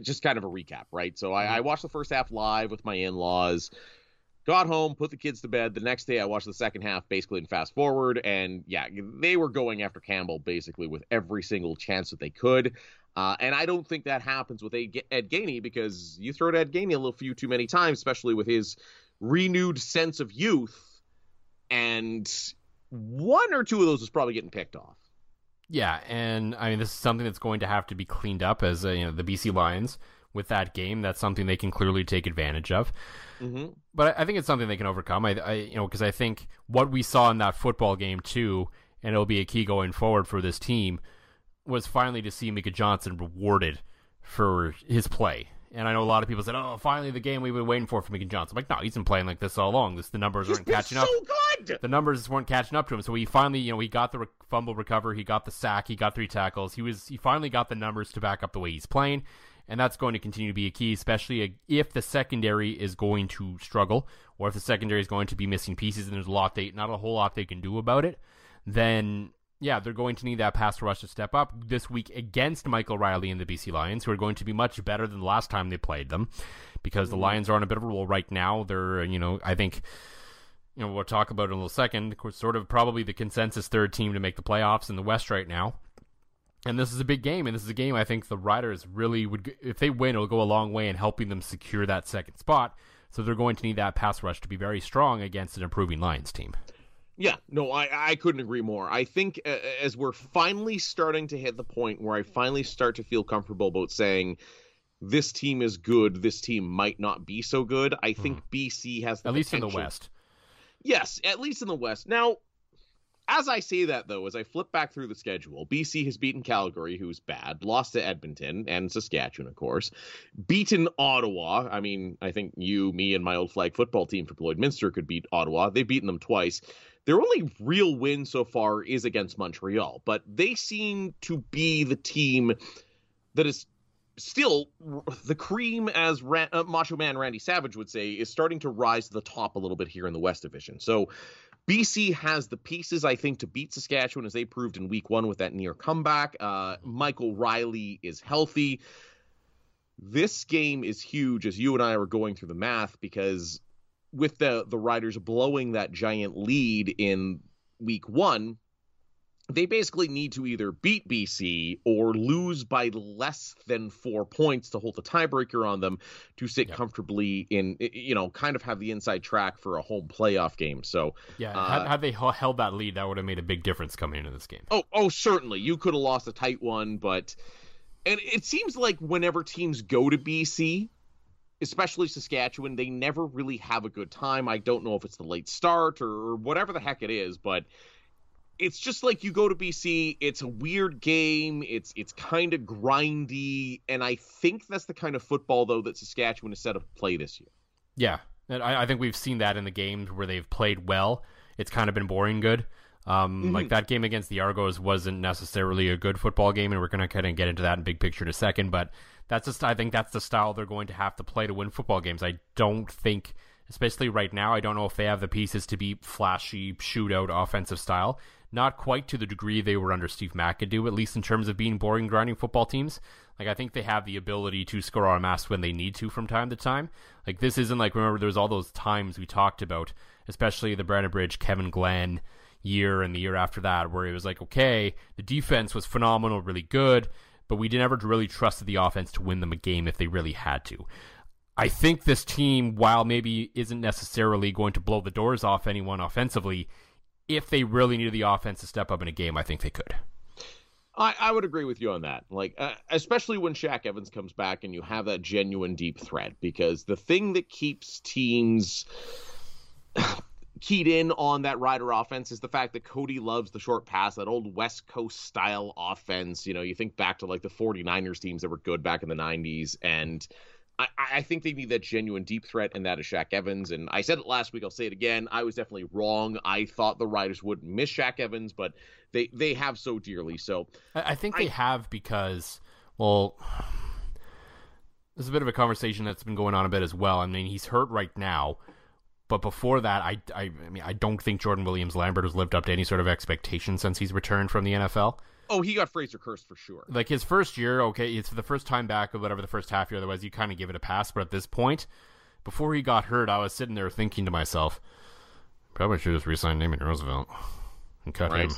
just kind of a recap, right? So I, I watched the first half live with my in-laws. Got home, put the kids to bed. The next day, I watched the second half basically in fast forward, and yeah, they were going after Campbell basically with every single chance that they could. Uh, and I don't think that happens with Ed Gainey because you throw to Ed Gainey a little few too many times, especially with his renewed sense of youth, and one or two of those is probably getting picked off. Yeah, and I mean this is something that's going to have to be cleaned up as uh, you know the BC Lions with that game. That's something they can clearly take advantage of. Mm-hmm. But I think it's something they can overcome. I, I you know because I think what we saw in that football game too, and it'll be a key going forward for this team, was finally to see Micah Johnson rewarded for his play. And I know a lot of people said, "Oh, finally the game we've been waiting for for Micah Johnson." I'm like, no, he's been playing like this all along. This the numbers He's weren't catching so up. good. The numbers weren't catching up to him. So he finally, you know, he got the re- fumble recover, he got the sack, he got three tackles. He was he finally got the numbers to back up the way he's playing, and that's going to continue to be a key, especially if the secondary is going to struggle or if the secondary is going to be missing pieces and there's a lot they not a whole lot they can do about it. Then yeah, they're going to need that pass rush to step up this week against Michael Reilly and the BC Lions, who are going to be much better than the last time they played them, because the mm-hmm. Lions are on a bit of a roll right now. They're, uh, you know, I think, you know, we'll talk about it in a little second. Of course, sort of probably the consensus third team to make the playoffs in the West right now. And this is a big game, and this is a game I think the Riders really would, if they win, it'll go a long way in helping them secure that second spot. So they're going to need that pass rush to be very strong against an improving Lions team. Yeah, no, I, I couldn't agree more. I think uh, as we're finally starting to hit the point where I finally start to feel comfortable about saying this team is good, this team might not be so good. I think BC has the At least in the West. Yes, at least in the West. Now, as I say that though, as I flip back through the schedule, BC has beaten Calgary, who's bad, lost to Edmonton and Saskatchewan, of course, beaten Ottawa. I mean, I think you, me, and my old flag football team for Lloydminster could beat Ottawa. They've beaten them twice. Their only real win so far is against Montreal, but they seem to be the team that is still the cream, as Ran- uh, Macho Man Randy Savage would say, is starting to rise to the top a little bit here in the West Division. So BC has the pieces, I think, to beat Saskatchewan, as they proved in Week One with that near comeback. Uh, Michael Reilly is healthy. This game is huge, as you and I were going through the math, because with the the Riders blowing that giant lead in Week One, they basically need to either beat BC or lose by less than four points to hold the tiebreaker on them to sit Yep. comfortably in, you know, kind of have the inside track for a home playoff game. So, Yeah, Uh, had, had they held that lead, that would have made a big difference coming into this game. oh, oh, certainly you could have lost a tight one, but and it seems like whenever teams go to BC, especially Saskatchewan, they never really have a good time. I don't know if it's the late start or, or whatever the heck it is, but it's just like you go to BC, it's a weird game, it's it's kind of grindy, and I think that's the kind of football though that Saskatchewan is set up to play this year. Yeah, and I, I think we've seen that in the games where they've played well. It's kind of been boring good. Um, Like that game against the Argos wasn't necessarily a good football game, and we're going to kind of get into that in big picture in a second. But that's just I think that's the style they're going to have to play to win football games. I don't think, especially right now, I don't know if they have the pieces to be flashy shootout offensive style. Not quite to the degree they were under Steve McAdoo, at least in terms of being boring, grinding football teams. Like I think they have the ability to score on mass when they need to from time to time. Like this isn't like remember there was all those times we talked about, especially the Brandon Bridge, Kevin Glenn year and the year after that, where it was like, okay, the defense was phenomenal, really good, but we never really trusted the offense to win them a game if they really had to. I think this team, while maybe isn't necessarily going to blow the doors off anyone offensively, if they really needed the offense to step up in a game, I think they could. I, I would agree with you on that. Like, uh, especially when Shaq Evans comes back and you have that genuine deep threat, because the thing that keeps teams keyed in on that Rider offense is the fact that Cody loves the short pass, that old West Coast style offense. You know, you think back to like the 49ers teams that were good back in the 90s, and I, I think they need that genuine deep threat, and that is Shaq Evans. And I said it last week, I'll say it again. I was definitely wrong. I thought the Riders would miss Shaq Evans, but they they have so dearly. So I, think they I- have because, well, there's a bit of a conversation that's been going on a bit as well. I mean, he's hurt right now, but before that, I, I, I mean, I don't think Jordan Williams Lambert has lived up to any sort of expectation since he's returned from the NFL. Oh, he got Fraser cursed for sure. Like his first year, okay, it's the first time back or whatever the first half year. Otherwise, you kind of give it a pass. But at this point, before he got hurt, I was sitting there thinking to myself, probably should have just resign Naaman Roosevelt and cut Right. him.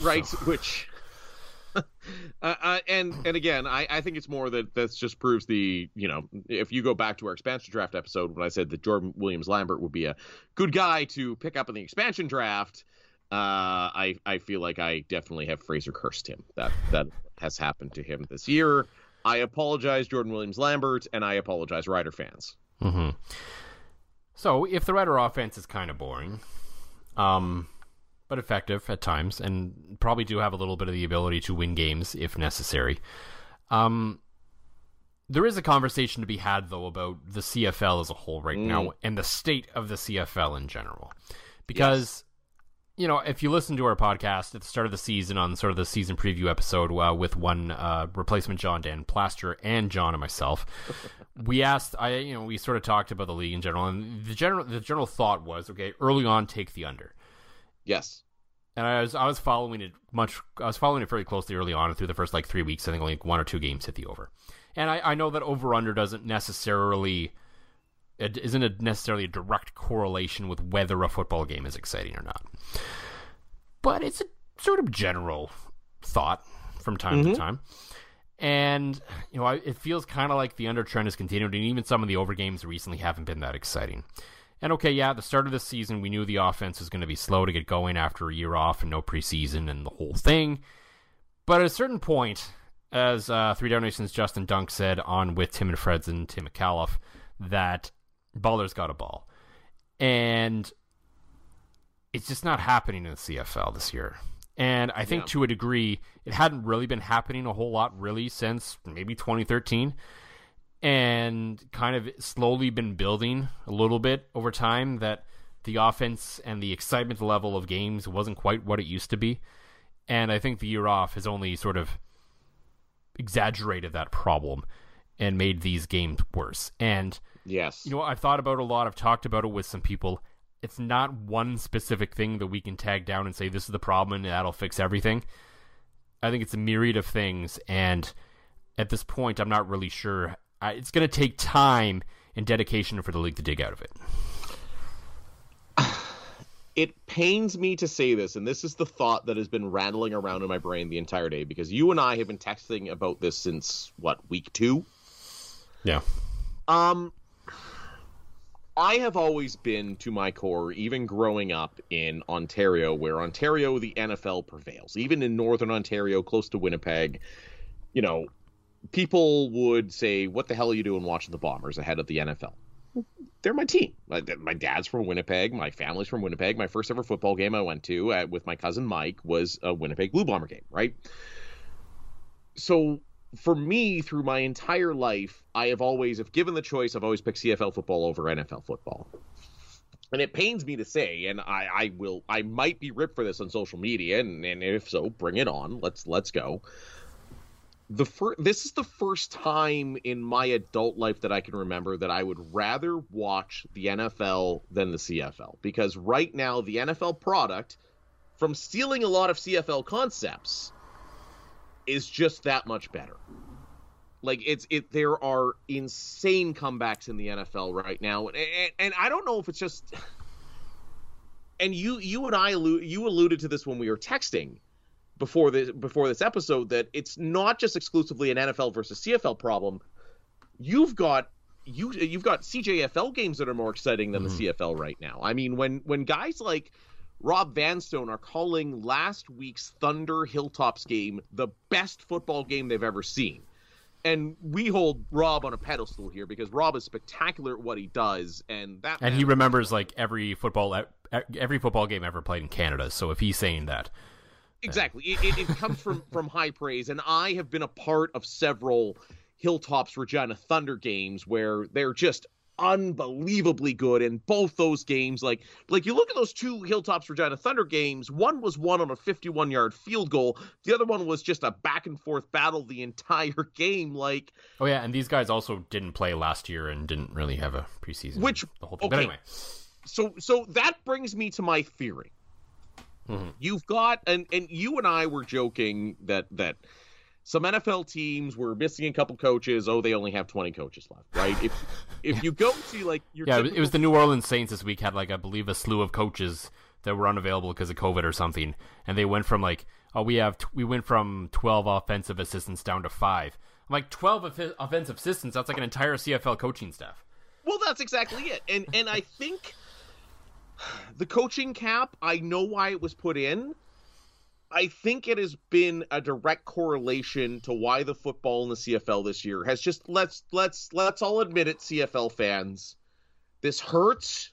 Right, which uh, uh, and and again, I, I think it's more that that just proves the you know if you go back to our expansion draft episode when I said that Jordan Williams Lambert would be a good guy to pick up in the expansion draft, uh, I I feel like I definitely have Fraser cursed him. That that has happened to him this year. I apologize, Jordan Williams Lambert, and I apologize, Rider fans. Mm-hmm. So if the Rider offense is kind of boring, um, but effective at times, and probably do have a little bit of the ability to win games if necessary. Um, there is a conversation to be had though about the CFL as a whole right mm. now and the state of the CFL in general, because. Yes. You know, if you listen to our podcast at the start of the season on sort of the season preview episode uh, with one uh, replacement John Dan Plaster and John and myself, we asked, I you know, we sort of talked about the league in general, and the general the general thought was, okay, early on, take the under. Yes. And I was I was following it much. I was following it very closely early on through the first like three weeks. I think only one or two games hit the over. And I, I know that over under doesn't necessarily it isn't a necessarily a direct correlation with whether a football game is exciting or not. But it's a sort of general thought from time mm-hmm. to time. And you know, it feels kind of like the under trend is continuing, and even some of the over games recently haven't been that exciting. And okay, yeah, at the start of the season, we knew the offense was going to be slow to get going after a year off and no preseason and the whole thing. But at a certain point, as uh, Three Down Nation's Justin Dunk said on with Tim and Friends and Tim Micallef, that ballers got a ball. And it's just not happening in the CFL this year. And I think yeah. to a degree, it hadn't really been happening a whole lot really since maybe 2013 and kind of slowly been building a little bit over time that the offense and the excitement level of games wasn't quite what it used to be. And I think the year off has only sort of exaggerated that problem and made these games worse. And yes, you know, I've thought about a lot. I've talked about it with some people. It's not one specific thing that we can tag down and say this is the problem and that'll fix everything. I think it's a myriad of things, and at this point, I'm not really sure it's going to take time and dedication for the league to dig out of it. It pains me to say this, and this is the thought that has been rattling around in my brain the entire day because you and I have been texting about this since what week two. Yeah. Um, I have always been to my core, even growing up in Ontario, where Ontario the NFL prevails. Even in Northern Ontario, close to Winnipeg, you know, people would say, "What the hell are you doing watching the Bombers ahead of the NFL?" They're my team. My, dad's from Winnipeg. My family's from Winnipeg. My first ever football game I went to at, with my cousin Mike was a Winnipeg Blue Bomber game, right? So for me, through my entire life, I have always, if given the choice, I've always picked CFL football over NFL football. And it pains me to say, and I, I will, I might be ripped for this on social media, and, and if so, bring it on. Let's let's go the first this is the first time in my adult life that I can remember that I would rather watch the NFL than the CFL because right now the NFL product from stealing a lot of CFL concepts is just that much better. Like it's it there are insane comebacks in the NFL right now and, and, and I don't know if it's just and you you and I you alluded to this when we were texting before this before this episode that it's not just exclusively an NFL versus CFL problem. You've got you you've got CJFL games that are more exciting than mm-hmm. the CFL right now. I mean, when when guys like Rob Vanstone are calling last week's Thunder Hilltops game the best football game they've ever seen. And we hold Rob on a pedestal here because Rob is spectacular at what he does, and that and he remembers like every football every football game ever played in Canada. So if he's saying that, Exactly. It, it, it comes from from high praise, and I have been a part of several Hilltops Regina Thunder games where they're just unbelievably good in both those games like like you look at those two hilltops regina thunder games one was won on a 51 yard field goal the other one was just a back and forth battle the entire game like oh yeah and these guys also didn't play last year and didn't really have a preseason which the whole thing. Okay, but anyway so so that brings me to my theory Mm-hmm. You've got and and you and I were joking that that some NFL teams were missing a couple coaches. Oh, they only have twenty coaches left, right? If if you go to like your yeah, typical... it was the New Orleans Saints this week had like I believe a slew of coaches that were unavailable because of COVID or something, and they went from like oh, we have t- we went from 12 offensive assistants down to five. I'm like 12 off- offensive assistants. That's like an entire CFL coaching staff. Well, that's exactly it. And and I think the coaching cap, I know why it was put in. I think it has been a direct correlation to why the football in the CFL this year has just let's let's let's all admit it, CFL fans. This hurts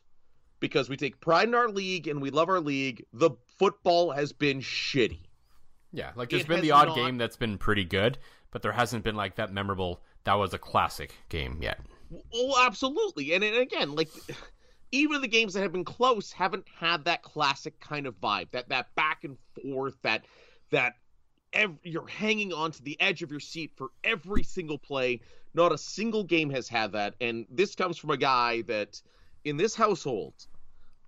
because we take pride in our league and we love our league. The football has been shitty. Yeah, like there's It been the odd not- game that's been pretty good, but there hasn't been like that memorable. That was a classic game yet. Oh, absolutely. And, and again, like even the games that have been close haven't had that classic kind of vibe, that that back and forth, that that ev- you're hanging on to the edge of your seat for every single play. Not a single game has had that, and this comes from a guy that in this household.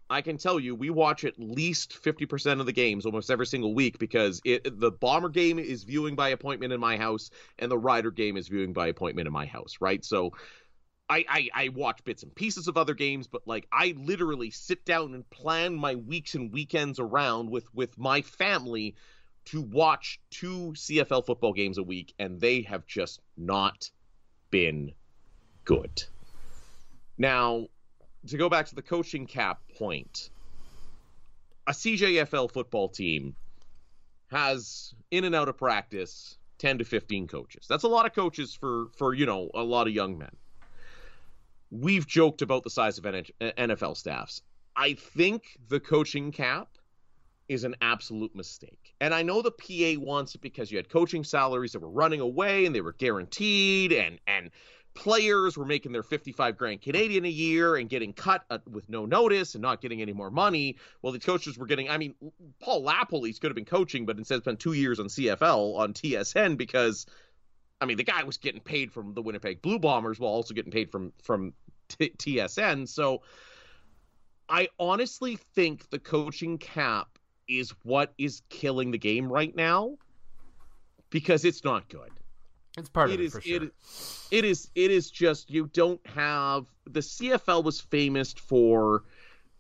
I can tell you, we watch at least 50% of the games almost every single week because it, the Bomber game is viewing by appointment in my house, and the Rider game is viewing by appointment in my house, right? So I, I I watch bits and pieces of other games, but like I literally sit down and plan my weeks and weekends around with with my family to watch two CFL football games a week, and they have just not been good. Now, to go back to the coaching cap point, a CJFL football team has in and out of practice 10 to 15 coaches. That's a lot of coaches for for, you know, a lot of young men we've joked about the size of NFL staffs. I think the coaching cap is an absolute mistake. And I know the PA wants it because you had coaching salaries that were running away and they were guaranteed and and players were making their 55 grand Canadian a year and getting cut uh, with no notice and not getting any more money. Well, the coaches were getting I mean Paul LaPolice could have been coaching but instead spent 2 years on CFL on TSN because I mean, the guy was getting paid from the Winnipeg Blue Bombers while also getting paid from from t- TSN. So I honestly think the coaching cap is what is killing the game right now because it's not good. It's part It of it is for sure. it, it is it is just you don't have the CFL was famous for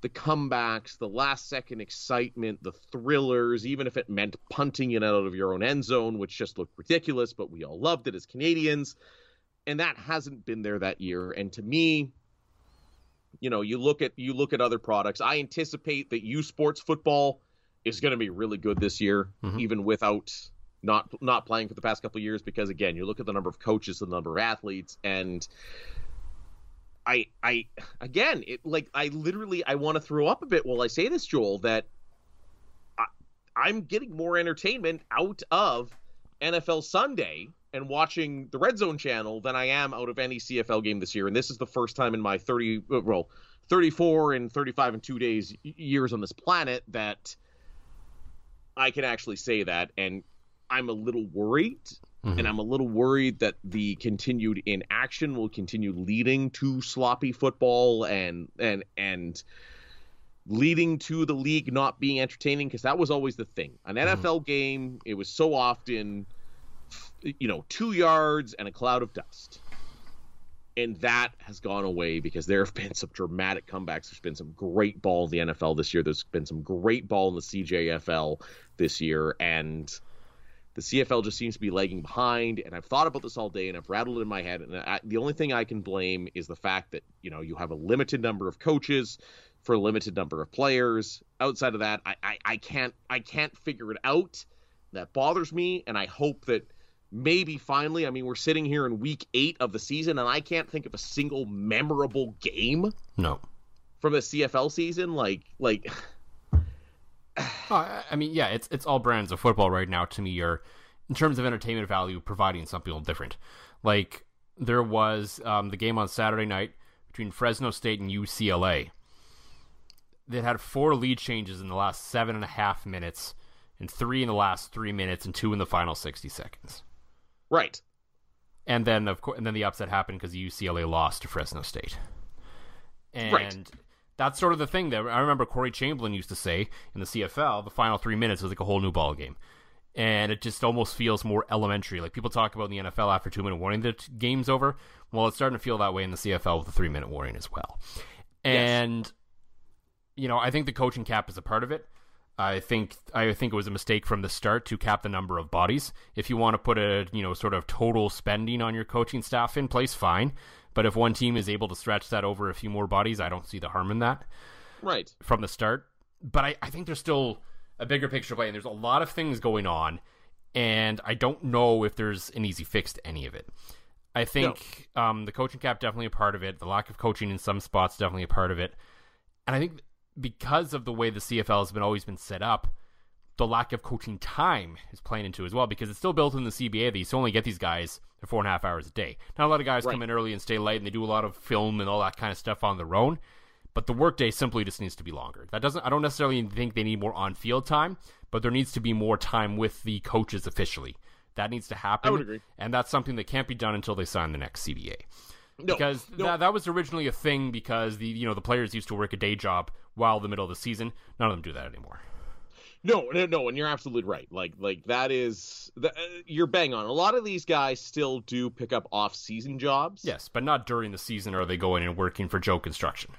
the comebacks, the last second excitement, the thrillers, even if it meant punting it out of your own end zone, which just looked ridiculous, but we all loved it as Canadians. And that hasn't been there that year. And to me, you know, you look at you look at other products. I anticipate that U Sports football is going to be really good this year, Mhm. even without not not playing for the past couple of years. Because again, you look at the number of coaches, the number of athletes, and I I again, it like I literally I want to throw up a bit while I say this, Joel. That I, I'm getting more entertainment out of NFL Sunday and watching the Red Zone channel than I am out of any CFL game this year. And this is the first time in my 30 uh, well 34 and 35 and 2 days years on this planet that I can actually say that and I'm a little worried Mhm. and I'm a little worried that the continued inaction will continue leading to sloppy football and and and leading to the league not being entertaining because that was always the thing. An NFL game, it was so often you know, 2 yards and a cloud of dust. And that has gone away because there have been some dramatic comebacks. There's been some great ball in the NFL this year. There's been some great ball in the CJFL this year and the CFL just seems to be lagging behind. And I've thought about this all day, and I've rattled it in my head. And I, the only thing I can blame is the fact that you know you have a limited number of coaches for a limited number of players. Outside of that, I, I, I can't I can't figure it out. That bothers me, and I hope that maybe finally. I mean, we're sitting here in week eight of the season, and I can't think of a single memorable game No. from the CFL season. Like like Oh, I- mean, yeah, it's it's all brands of football right now. To me, are in terms of entertainment value, providing something different. Like there was um, the game on Saturday night between Fresno State and UCLA. They had four lead changes in the last seven and a half minutes, and three in the last three minutes, and two in the final sixty seconds. Right. And then of course, and then the upset happened because UCLA lost to Fresno State. And Right. that's sort of the thing that I remember Corey Chamblin used to say in the CFL. The final three minutes was like a whole new ball game, and it just almost feels more elementary. Like people talk about in the NFL after two minute warning, the t- game's over. Well, it's starting to feel that way in the CFL with the three minute warning as well. And you know, I think the coaching cap is a part of it. I think I think it was a mistake from the start to cap the number of bodies. If you want to put a you know sort of total spending on your coaching staff in place, fine. But if one team is able to stretch that over a few more bodies, I don't see the harm in that. Right. From the start. But I, I think there's still a bigger picture play, and there's a lot of things going on, and I don't know if there's an easy fix to any of it. I think no. um, the coaching cap definitely a part of it. The lack of coaching in some spots definitely a part of it, and I think because of the way the CFL has been always been set up, the lack of coaching time is playing into as well because it's still built in the CBA that you only get these guys for four and a half hours a day. Not a lot of guys right. come in early and stay late and they do a lot of film and all that kind of stuff on their own. But the workday simply just needs to be longer. That doesn't I don't necessarily think they need more on field time, but there needs to be more time with the coaches officially. That needs to happen. I would agree. And that's something that can't be done until they sign the next CBA. No, because no. That, that was originally a thing because the you know the players used to work a day job while the middle of the season. None of them do that anymore. No, no, no, and you're absolutely right. Like, like that is the, uh, you're bang on. A lot of these guys still do pick up off-season jobs. Yes, but not during the season. Are they going and working for Joe Construction?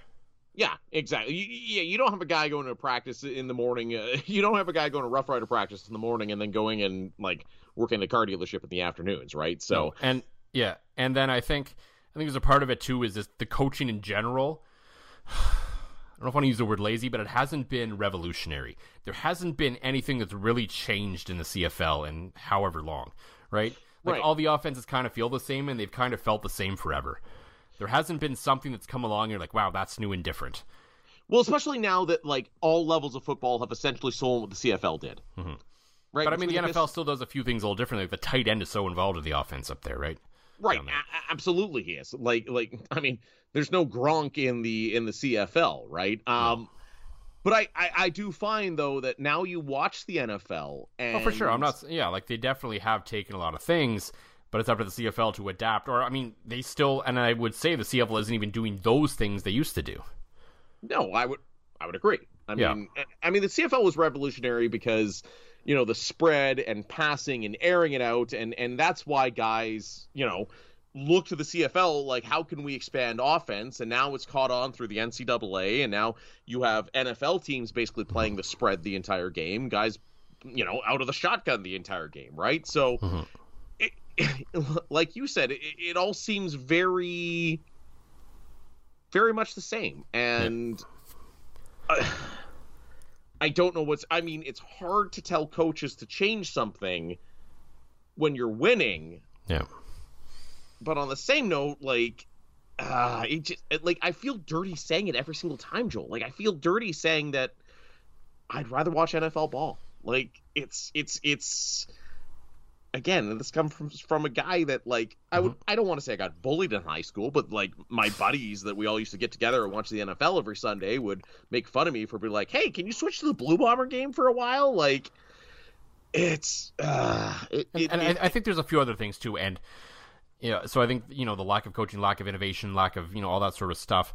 Yeah, exactly. You, yeah, you don't have a guy going to practice in the morning. Uh, you don't have a guy going to Rough Rider practice in the morning and then going and like working the car dealership in the afternoons, right? So no. and yeah, and then I think I think there's a part of it too is just the coaching in general. I don't know if I want to use the word lazy, but it hasn't been revolutionary. There hasn't been anything that's really changed in the CFL in however long, right? Like right. all the offenses kind of feel the same and they've kind of felt the same forever. There hasn't been something that's come along and you're like, wow, that's new and different. Well, especially now that like all levels of football have essentially stolen what the CFL did. Mm-hmm. Right. But I mean, the NFL still does a few things a little differently. Like the tight end is so involved in the offense up there, right? Right. A- absolutely, he is. Like, like I mean, there's no Gronk in the in the CFL, right? Um. But I, I, I, do find though that now you watch the NFL and oh for sure I'm not yeah like they definitely have taken a lot of things but it's up to the CFL to adapt or I mean they still and I would say the CFL isn't even doing those things they used to do. No, I would I would agree. I mean. I mean the CFL was revolutionary because you know the spread and passing and airing it out. And and that's why guys you know look to the CFL like how can we expand offense? And now it's caught on through the NCAA and now you have NFL teams basically playing the spread the entire game. Guys you know out of the shotgun the entire game right? So mm-hmm. it, like you said it, it, all seems very very much the same. And yeah. uh, I don't know what's. I mean, it's hard to tell coaches to change something when you're winning. Yeah. But on the same note, like, uh, it just it, like I feel dirty saying it every single time, Joel. Like I feel dirty saying that I'd rather watch NFL ball. Like it's it's it's again, this comes from from a guy that like I would mm-hmm. I don't want to say I got bullied in high school, but like my buddies that we all used to get together and watch the NFL every Sunday would make fun of me for being like, "Hey, can you switch to the Blue Bomber game for a while?" Like it's uh it, and, it, and it, I, I think there's a few other things too and you know, so I think you know the lack of coaching, lack of innovation, lack of you know all that sort of stuff.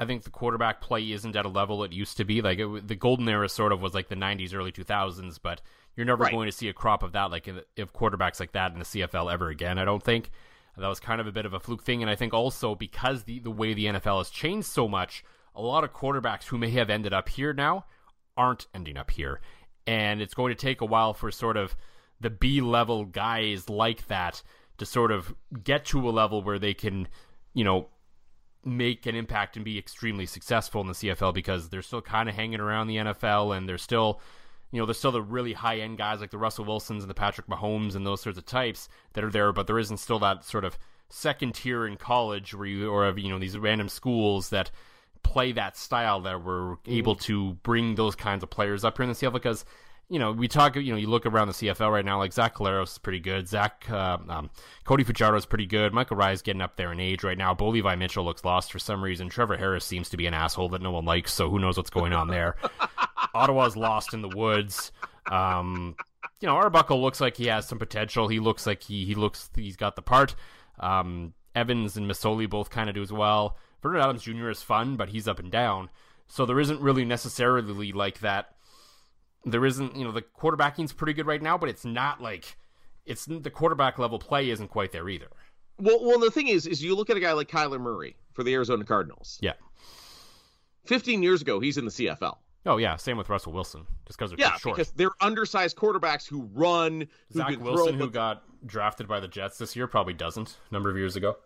I think the quarterback play isn't at a level it used to be. Like it, the golden era sort of was like the '90s, early 2000s, but you're never right. going to see a crop of that, like if quarterbacks like that in the CFL ever again. I don't think that was kind of a bit of a fluke thing, and I think also because the the way the NFL has changed so much, a lot of quarterbacks who may have ended up here now aren't ending up here, and it's going to take a while for sort of the B level guys like that to sort of get to a level where they can, you know, make an impact and be extremely successful in the CFL because they're still kind of hanging around the NFL and they're still you know, there's still the really high end guys like the Russell Wilsons and the Patrick Mahomes and those sorts of types that are there, but there isn't still that sort of second tier in college where you or you know these random schools that play that style that were able mm. to bring those kinds of players up here in the CFL because you know, we talk, you know, you look around the CFL right now, like Zach Collaros is pretty good. Zach, uh, um, Cody Fajardo is pretty good. Michael Rye is getting up there in age right now. Bo Levi Mitchell looks lost for some reason. Trevor Harris seems to be an asshole that no one likes, so who knows what's going on there. Ottawa's lost in the woods. Um, you know, Arbuckle looks like he has some potential. He looks like he, he looks, he's got the part. Um, Evans and Masoli both kind of do as well. Vernon Adams Jr. is fun, but he's up and down. So there isn't really necessarily like that there isn't, you know, the quarterbacking's pretty good right now, but it's not like it's the quarterback level play isn't quite there either. Well, well, the thing is, is you look at a guy like Kyler Murray for the Arizona Cardinals. Yeah. 15 years ago, he's in the CFL. Oh yeah, same with Russell Wilson, just because they're Yeah, too short. because they're undersized quarterbacks who run, Zach can Wilson, throw, who got drafted by the Jets this year, probably doesn't. A number of years ago.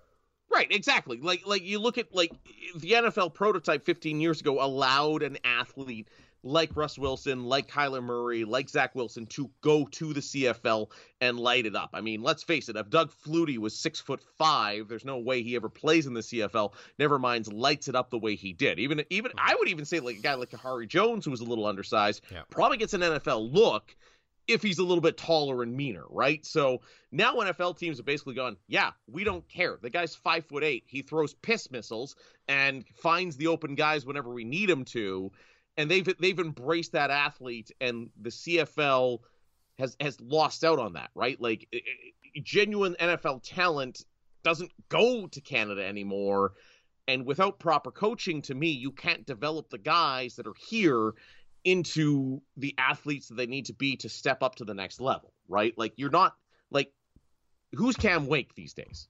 Right, exactly. Like like you look at like the NFL prototype 15 years ago allowed an athlete like Russ Wilson, like Kyler Murray, like Zach Wilson to go to the CFL and light it up. I mean, let's face it, if Doug Flutie was six foot five, there's no way he ever plays in the CFL. Never mind lights it up the way he did. Even even I would even say like a guy like Harry Jones, who was a little undersized, Yeah. probably gets an NFL look if he's a little bit taller and meaner, right? So now NFL teams have basically gone, yeah, we don't care. The guy's five foot eight. He throws piss missiles and finds the open guys whenever we need him to. And they've they've embraced that athlete, and the CFL has has lost out on that, right? Like genuine NFL talent doesn't go to Canada anymore. And without proper coaching, to me, you can't develop the guys that are here into the athletes that they need to be to step up to the next level, right? Like you're not like who's Cam Wake these days?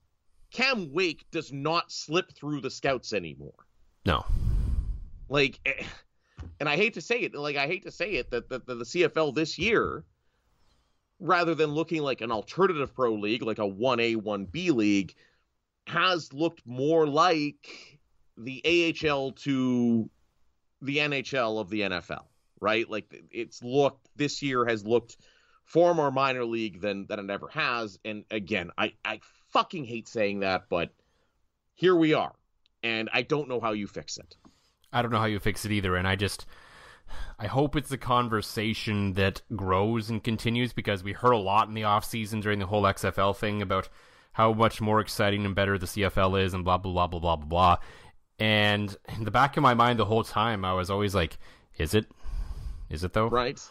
Cam Wake does not slip through the scouts anymore. No. Like eh, and I hate to say it, like I hate to say it that the, the, the CFL this year rather than looking like an alternative pro league like a 1A 1B league has looked more like the AHL to the NHL of the NFL, right? Like it's looked this year has looked far more minor league than than it ever has. And again, I I fucking hate saying that, but here we are, and I don't know how you fix it. I don't know how you fix it either, and I just I hope it's a conversation that grows and continues because we heard a lot in the off season during the whole XFL thing about how much more exciting and better the CFL is and blah blah blah blah blah blah blah. And in the back of my mind the whole time I was always like, is it? Is it though? Right,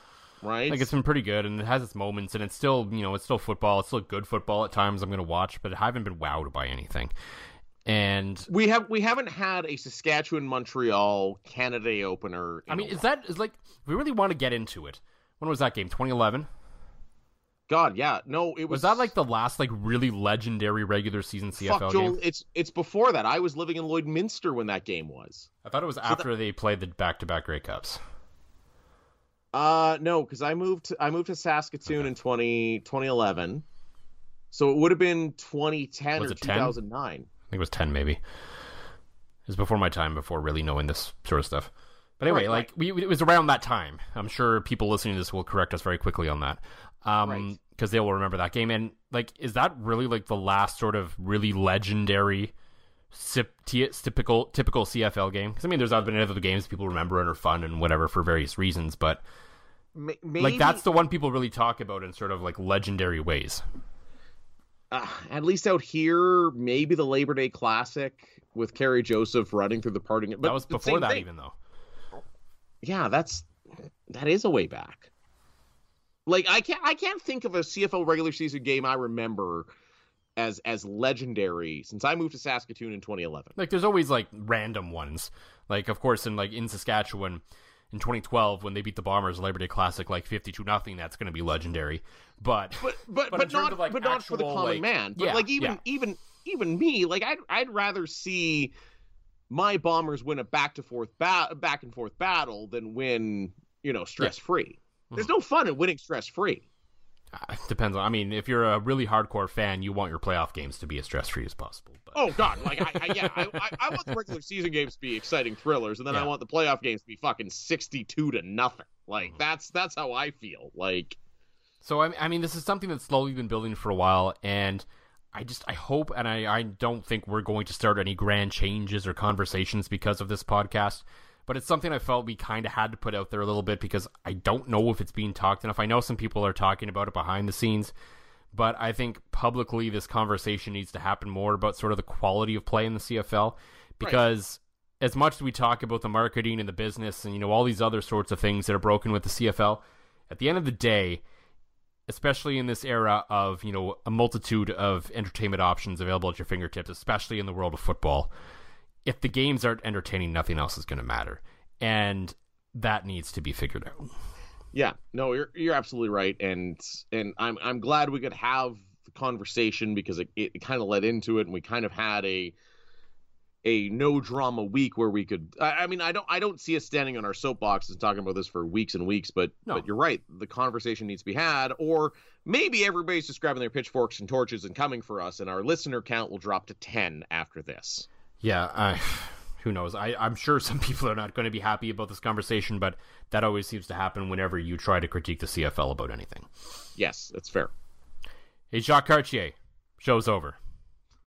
right. Like it's been pretty good and it has its moments and it's still you know, it's still football, it's still good football at times I'm gonna watch, but I haven't been wowed by anything. And we have we haven't had a Saskatchewan Montreal Canada opener. I mean, is that is like if we really want to get into it? When was that game? 2011. God? Yeah, no, it Was was, that like the last like really legendary regular season CFL fuck Joel? game? It's it's before that. I was living in Lloydminster when that game was. I thought it was after they played the back-to-back Grey Cups. Uh no, because I moved to, I moved to Saskatoon in 20, 2011. So it would have been 2010 Was or it 10? 2009. I think it was 10 maybe. It was before my time, before really knowing this sort of stuff. But anyway, Right, like we, it was around that time. I'm sure people listening to this will correct us very quickly on that, um, Right. because they will remember that game. And like, is that really like the last sort of really legendary, typical typical CFL game? Because I mean, there's been other games people remember and are fun and whatever for various reasons, but Maybe, like that's the one people really talk about in sort of like legendary ways. uh, at least out here, maybe the Labor Day Classic with Kerry Joseph running through the parting. But that was before that, thing. even though. yeah, that's that is a way back. Like I can't I can't think of a CFL regular season game I remember as as legendary since I moved to Saskatoon in 2011. like there's always like random ones like of course in like in saskatchewan in 2012 when they beat the bombers labor day classic like 52 nothing that's going to be legendary but But but But but, not like, but not for the common like- man. But yeah, like even yeah. even even me, like I'd I'd rather see my bombers win a back to forth ba- back and forth battle than win, you know, stress free. There's Mm-hmm. no fun in winning stress free. Uh, depends on i mean if you're a really hardcore fan you want your playoff games to be as stress free as possible but Oh God, like I, I yeah, I, I, I want the regular season games to be exciting thrillers, and then I want the playoff games to be fucking sixty-two to nothing. Like Mm-hmm. that's that's how I feel. Like So I, I mean, this is something that's slowly been building for a while, and I just I hope, and I, I don't think we're going to start any grand changes or conversations because of this podcast. But it's something I felt we kind of had to put out there a little bit because I don't know if it's being talked enough. I know some people are talking about it behind the scenes, but I think publicly this conversation needs to happen more about sort of the quality of play in the CFL because as much as we talk about the marketing and the business and you know all these other sorts of things that are broken with the CFL, at the end of the day, especially in this era of you know a multitude of entertainment options available at your fingertips, especially in the world of football, if the games aren't entertaining, nothing else is going to matter, and that needs to be figured out. yeah, no, you're you're absolutely right, and and I'm I'm glad we could have the conversation because it, it kind of led into it, and we kind of had a a no drama week where we could I, I, mean I don't I don't see us standing on our soapbox and talking about this for weeks and weeks but no. but you're right. The conversation needs to be had or maybe everybody's just grabbing their pitchforks and torches and coming for us and our listener count will drop to 10 after this yeah I who knows? I I'm sure some people are not going to be happy about this conversation but that always seems to happen whenever you try to critique the CFL about anything. Yes that's fair. Hey Jacques Cartier show's over